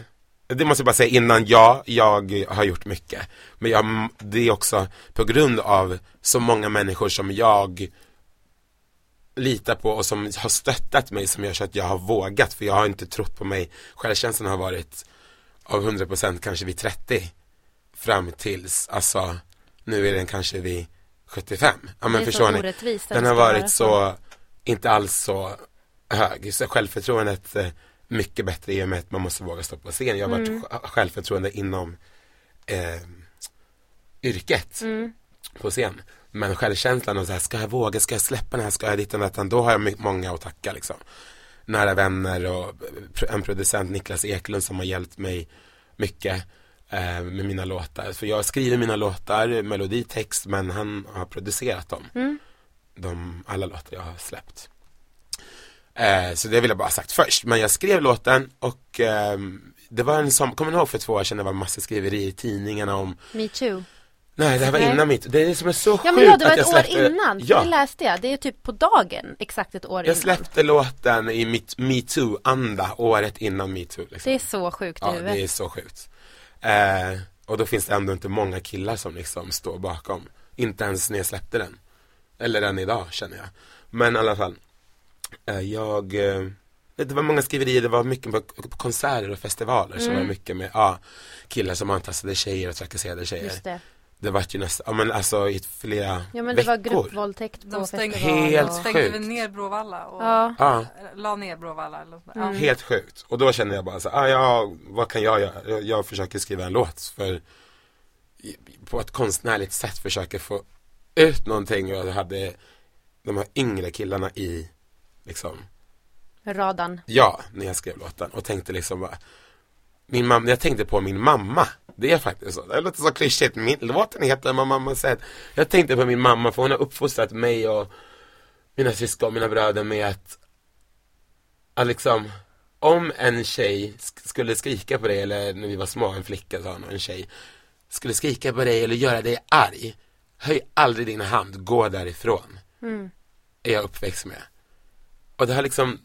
det måste jag bara säga innan, ja, jag har gjort mycket. Men jag, det är också på grund av så många människor som jag litar på och som har stöttat mig som gör så att jag har vågat för jag har inte trott på mig. Självkänslan har varit av 100% kanske vid 30 fram tills, alltså nu är den kanske vid 75. Ja men förstår ni? Den har varit så, inte alls så hög. Så självförtroendet eh, mycket bättre i och med att man måste våga stå på scen. Jag har varit Mm. sj- självförtroende inom eh, yrket Mm. på scen. Men självkänslan och så här, ska jag våga, ska jag släppa den här, ska jag dit och detta, då har jag många att tacka liksom. Nära vänner och en producent, Niklas Eklund, som har hjälpt mig mycket eh, med mina låtar. För jag skriver mina låtar, meloditext, men han har producerat dem. Mm. De, alla låtar jag har släppt. Eh, så det vill jag bara ha sagt först. Men jag skrev låten och ehm, det var en som, kommer ni ihåg för två år sedan det var massa skriveri i tidningarna om Me too. Nej det här var Nej. innan mitt, det är det som är så Ja sjukt men ja, det var ett jag år släppte, innan. Ja, Det läste jag. Det är typ på dagen. Exakt ett år jag innan. släppte låten i mitt metoo-anda året innan metoo liksom. Det är så sjukt Ja huvudet. det är så sjukt eh, Och då finns det ändå inte många killar som liksom står bakom Inte ens när jag släppte den Eller än idag känner jag Men i alla fall eh, Jag eh, Det var många skriverier, det var mycket på, konserter och festivaler Så Mm. var det mycket med ja, killar som antastade tjejer och trakasserade tjejer Just det. Det var ju nästan, ja men alltså i flera Ja men det var veckor gruppvåldtäkt på De stängde. Helt och... stängde väl ner Bråvalla och Ja. Ja, la ner Bråvalla eller något. Mm. ja. helt sjukt Och då kände jag bara så ah, ja, vad kan jag göra? Jag, jag försöker skriva en låt för På ett konstnärligt sätt försöker få ut någonting och jag hade de här yngre killarna i liksom Radan. Ja, när jag skrev låten och tänkte liksom bara min mamma, jag tänkte på min mamma. Det är faktiskt så. Det låter så klyschigt. Min, låten heter Vad mamma säger. Jag tänkte på min mamma för hon har uppfostrat mig och mina syskon, mina bröder med att, att liksom om en tjej sk- skulle skrika på dig eller när vi var små, en flicka sa och en tjej skulle skrika på dig eller göra dig arg höj aldrig din hand, gå därifrån. Är jag uppväxt med. Och det har liksom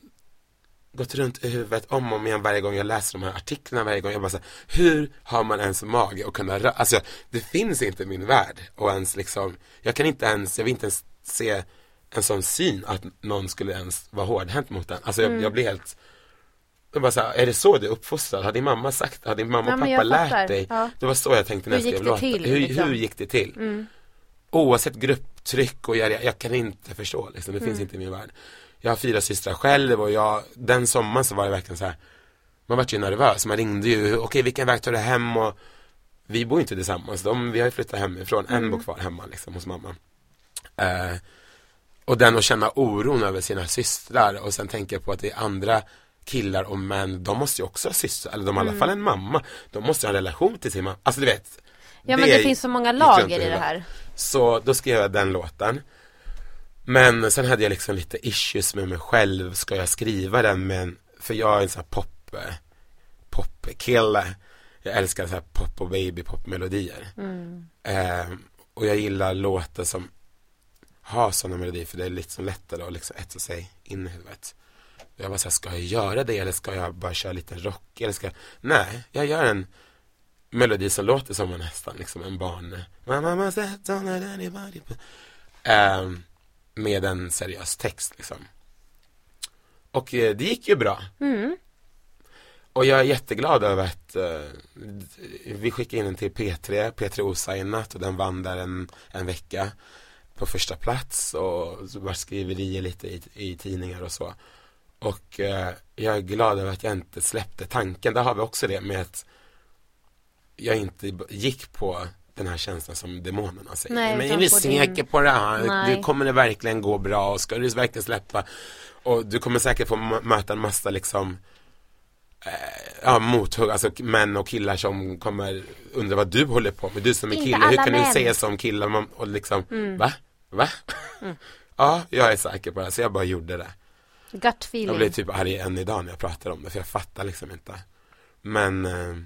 gått runt i huvudet om och om igen varje gång jag läser de här artiklarna varje gång jag bara så här, hur har man ens mage att kunna rö- alltså det finns inte i min värld och ens liksom, jag kan inte ens, jag vill inte ens se en sån syn att någon skulle ens vara hårdhänt mot den. Alltså jag, jag blir helt jag bara så här, är det så du är uppfostrad? Har din mamma sagt Har din mamma och men pappa lärt dig? Ja. Det var så jag tänkte när jag skrev låten. till, Hur, liksom? hur gick det till? Oavsett grupptryck och jag, jag kan inte förstå liksom. Det finns inte i min värld. Jag har fyra systrar själv och jag, den sommaren så var det verkligen så här. Man vart ju nervös, man ringde ju, okej vilken väg tar du hem och vi bor inte tillsammans, de, vi har ju flyttat hemifrån, en bor kvar hemma liksom hos mamma. Eh, och den att känna oron över sina systrar och sen tänka på att det är andra killar och män, de måste ju också ha systrar, eller de har i alla fall en mamma, de måste ha en relation till sin mamma, alltså du vet. Ja men det finns så många lager i det här. Så då skrev jag den låten. Men sen hade jag liksom lite issues med mig själv. Ska jag skriva den med en, för jag är en sån här pop, popkille. Jag älskar så här pop och baby popmelodier. Eh, och jag gillar låtar som har sådana melodier för det är lite så lättare att liksom etsa sig in i huvudet. Jag var så här, ska jag göra det eller ska jag bara köra lite rock eller ska jag... Nej, jag gör en melodi som låter som en nästan liksom en barn My mama said don't let anybody Ehm, med en seriös text liksom. Och eh, det gick ju bra. Mm. och jag är jätteglad över att eh, vi skickade in den till P3 P3 osignat och den vann där en, en vecka på första plats och var skriverier lite i, i tidningar och så. Och eh, jag är glad över att jag inte släppte tanken, där har vi också det med att jag inte gick på den här känslan som demonerna säger. Nej, men är du säker din- på det här? Nej. Du kommer det verkligen gå bra? Och ska du verkligen släppa? Och du kommer säkert få möta en massa liksom eh, ja, mothugg, alltså män och killar som kommer undra vad du håller på med. Du som är Inte kille, hur kan män. Mm. du säga som kille? Och liksom, va? Va? ja, jag är säker på det. Så jag bara gjorde det. Gut Jag feeling. blir typ arg än idag när jag pratar om det för jag fattar liksom inte. Men eh,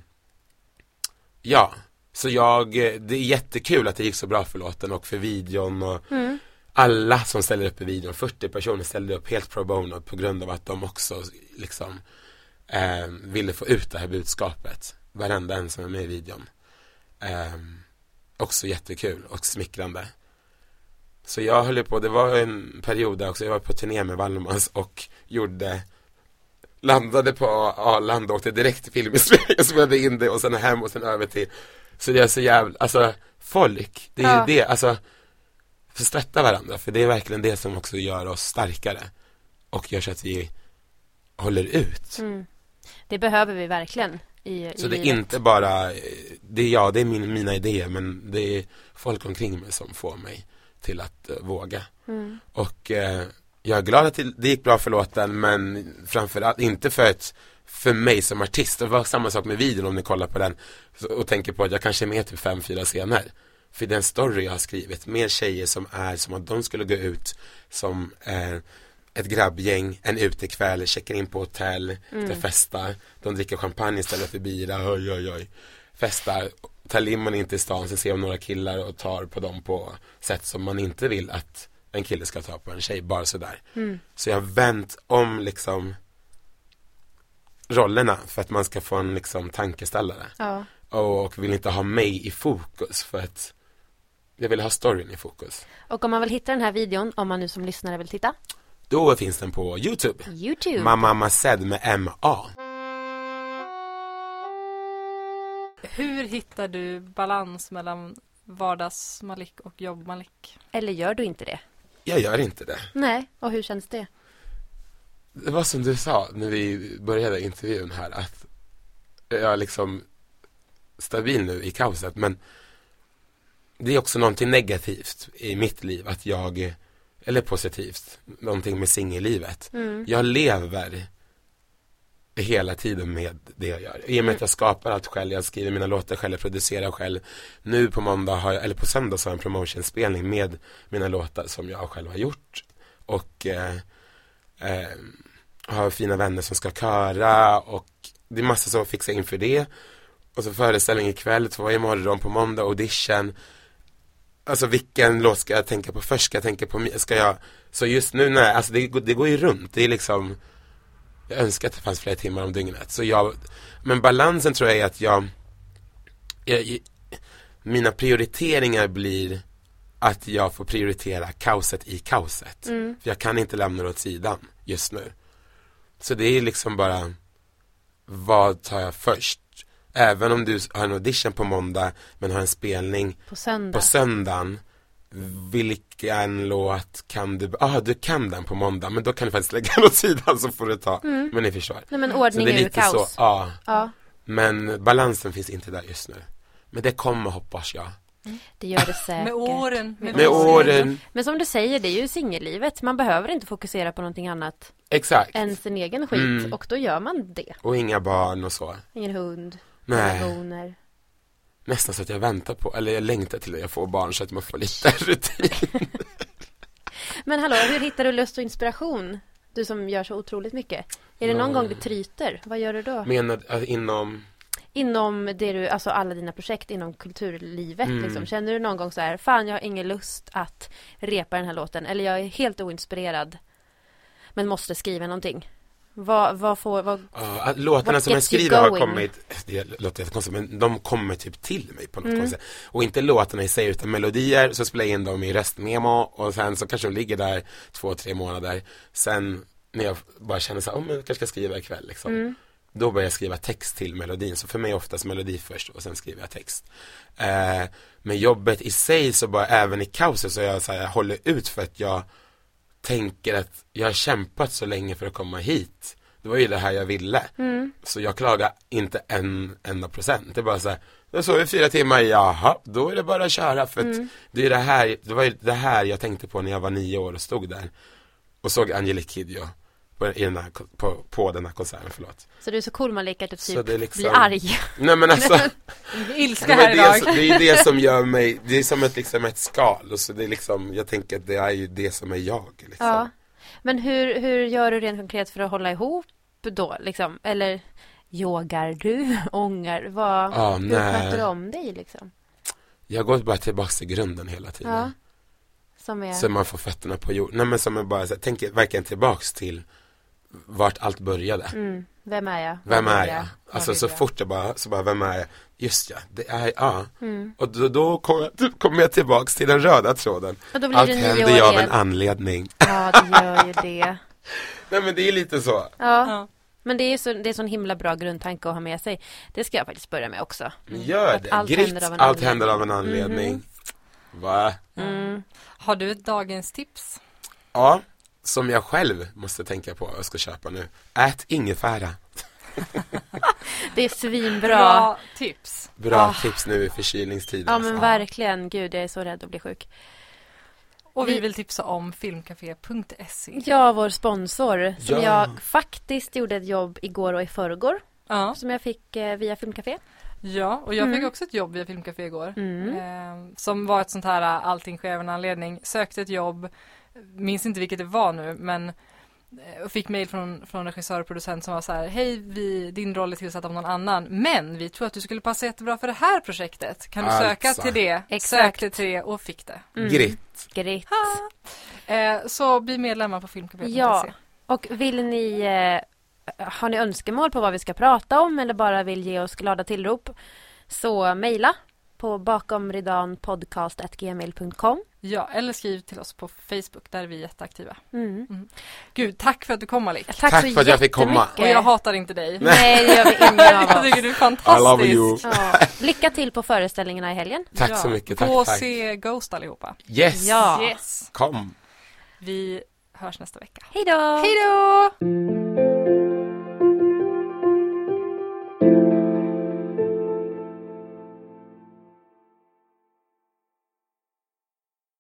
ja, så jag, det är jättekul att det gick så bra för låten och för videon och alla som ställer upp i videon, 40 personer ställde upp helt pro bono på grund av att de också liksom eh, ville få ut det här budskapet. Varenda en som är med i videon. Eh, också jättekul och smickrande. Så jag höll på, det var en period där också, jag var på turné med Wallmans och gjorde Landade på Arlanda och åkte direkt till Filminspelningen och spelade in det och sen hem och sen över till Så det är så jävla, alltså folk, det är Ja. ju det, alltså för stötta varandra, för det är verkligen det som också gör oss starkare och gör så att vi håller ut. Mm. Det behöver vi verkligen i, i Så det är inte bara, det är jag, det är min, mina idéer men det är folk omkring mig som får mig till att eh, våga. Mm. Och eh, jag är glad att det, gick bra för låten men framförallt inte för ett för mig som artist, det var samma sak med videon om ni kollar på den och tänker på att jag kanske är med typ fem, fyra scener. För den story jag har skrivit med tjejer som är som att de skulle gå ut som eh, ett grabbgäng, en utekväll, checkar in på hotell, ska festa, de dricker champagne istället för bira, oj oj oj, festar, tar limon in till stan, sen ser de några killar och tar på dem på sätt som man inte vill att en kille ska ta på en tjej, bara sådär. Så jag har vänt om liksom rollerna för att man ska få en liksom tankeställare Ja. och vill inte ha mig i fokus för att jag vill ha storyn i fokus. Och om man vill hitta den här videon, om man nu som lyssnare vill titta, Då finns den på Youtube. Youtube. Mamma Mased med M-A. Hur hittar du balans mellan vardags-Malik och jobb-Malik? Eller gör du inte det? Jag gör inte det. Nej, och hur känns det? Det var som du sa när vi började intervjun här att jag är liksom stabil nu i kaoset men det är också någonting negativt i mitt liv att jag, eller positivt, någonting med singellivet. Mm. Jag lever hela tiden med det jag gör. I och med att jag skapar allt själv, jag skriver mina låtar själv, jag producerar själv. Nu på måndag har jag, eller på söndag så har jag en promotionspelning med mina låtar som jag själv har gjort. Och eh, eh, har fina vänner som ska köra och det är massa som fixar inför det. Och så föreställning ikväll, två imorgon på måndag, audition. Alltså vilken låt ska jag tänka på först? Ska jag tänka på, ska jag, så just nu nej, alltså det, det går ju runt. Det är liksom, jag önskar att det fanns fler timmar om dygnet. Så jag, men balansen tror jag är att jag, jag mina prioriteringar blir att jag får prioritera kaoset i kaoset. Mm. För jag kan inte lämna det åt sidan just nu. Så det är liksom bara, vad tar jag först? Även om du har en audition på måndag men har en spelning På söndag. på söndagen vilken låt kan du, ah du kan den på måndag men då kan du faktiskt lägga den åt sidan så får du ta, men ni förstår. Nej men Så ordning det är lite kaos. så, ja. Ja, Men balansen finns inte där just nu. Men det kommer hoppas jag. Det gör det säkert. Med åren. Med Med åren. Men som du säger, det är ju singellivet. Man behöver inte fokusera på någonting annat exakt. än sin egen skit. Mm. Och då gör man det. Och inga barn och så. Ingen hund, Nej, relationer. nästan så att jag väntar på, eller jag längtar till att jag får barn så att man får lite rutin. Men hallå, hur hittar du lust och inspiration? Du som gör så otroligt mycket. Är det någon Ja. gång du tryter? Vad gör du då? Menar äh, inom, Inom det du, alltså alla dina projekt inom kulturlivet Mm. liksom. Känner du någon gång så här, fan jag har ingen lust att repa den här låten. Eller jag är helt oinspirerad. Men måste skriva någonting. Vad, vad får, vad, att låtarna som jag skriver har kommit, det låter jättekonstigt men de kommer typ till mig på något Mm. konstigt Och inte låtarna i sig utan melodier, så spelar jag in dem i röstmemo och sen så kanske de ligger där två, tre månader Sen när jag bara känner så här, oh, men jag kanske ska skriva ikväll liksom Mm. Då börjar jag skriva text till melodin, så för mig är oftast melodi först och sen skriver jag text. Eh, Men jobbet i sig så bara, även i kaoset så jag så här, jag håller ut för att jag tänker att jag har kämpat så länge för att komma hit. Det var ju det här jag ville. Mm, Så jag klagar inte en enda procent. Det är bara så här, jag sov i fyra timmar, jaha, då är det bara att köra. För att Mm. det är det här, det var ju det här jag tänkte på när jag var nio år och stod där och såg Angelique Kidjo på, i den här, på, på den här konserten, förlåt. så du är så cool Malika att du typ det är liksom- blir arg. Nej men alltså, Ilska det, här det, idag. som, det är det som gör mig, det är som ett, liksom ett skal och så det är liksom, jag tänker att det är ju det som är jag liksom. Ja. Men hur, hur gör du rent konkret för att hålla ihop då liksom? Eller yogar du? Ångar? Vad, Ja, hur sköter du om dig liksom? Jag går bara tillbaka till grunden hela tiden. Ja. Som är... Så man får fötterna på jorden. Nej men som är bara så tänker verkligen tillbaks till vart allt började. Mm. Vem är jag? Vem Vad är vill jag? Alltså vill så jag? fort jag bara, så bara, vem är jag? Just ja, det är ja. Mm. Och då, då kommer jag, kommer jag tillbaks till den röda tråden. Och då blir Allt händer ju av en anledning. Ja, det gör ju det. Nej men det är lite så. Ja, Ja. men det är så, det är så en himla bra grundtanke att ha med sig. Det ska jag faktiskt börja med också. Gör Att det. allt Grit, händer av en allt anledning. händer av en anledning. Mhm. Va? Mm. Har du ett dagens tips? Ja, som jag själv måste tänka på och ska köpa nu. Ät ingefära. Det är svinbra. tips. Bra Ah. tips nu i förkylningstider. Ja, alltså. men verkligen. Gud, jag är så rädd att bli sjuk. Och vi Vi- vill tipsa om filmcafé.se. Ja, vår sponsor som Ja. jag faktiskt gjorde ett jobb igår och i förrgår Ja, som jag fick eh, via Filmcafé. ja och jag fick Mm. också ett jobb via Filmcafé igår. Mm. Eh, som var ett sånt här eh, allting sker av en anledning. Sökte ett jobb, minns inte vilket det var nu men eh, och fick mejl från, från regissör och producent som var så här Hej, vi, din roll är tillsatt av någon annan men vi tror att du skulle passa jättebra för det här projektet. Kan du söka Alltså. till det? Exakt. Sökte till det och fick det. Mm. Gritt. Gritt. Eh, så bli medlemmar på filmcafé.se. Ja. Och vill ni eh, har ni önskemål på vad vi ska prata om eller bara vill ge oss glada tillrop så mejla på bakomridanpodcast.gmail.com ja, eller skriv till oss på Facebook, där är vi jätteaktiva. mm. Gud, tack för att du kom Malik. Tack, Tack för att jag fick komma. Och jag hatar inte dig. Nej, det gör vi ingen av Jag oss. tycker du är I fantastisk. love you. Ja. Lycka till på föreställningarna i helgen. Tack Ja. så mycket. Gå Tack, och tack. se Ghost allihopa. Yes. Ja. Yes. Kom. Vi hörs nästa vecka. Hej då! Hej då!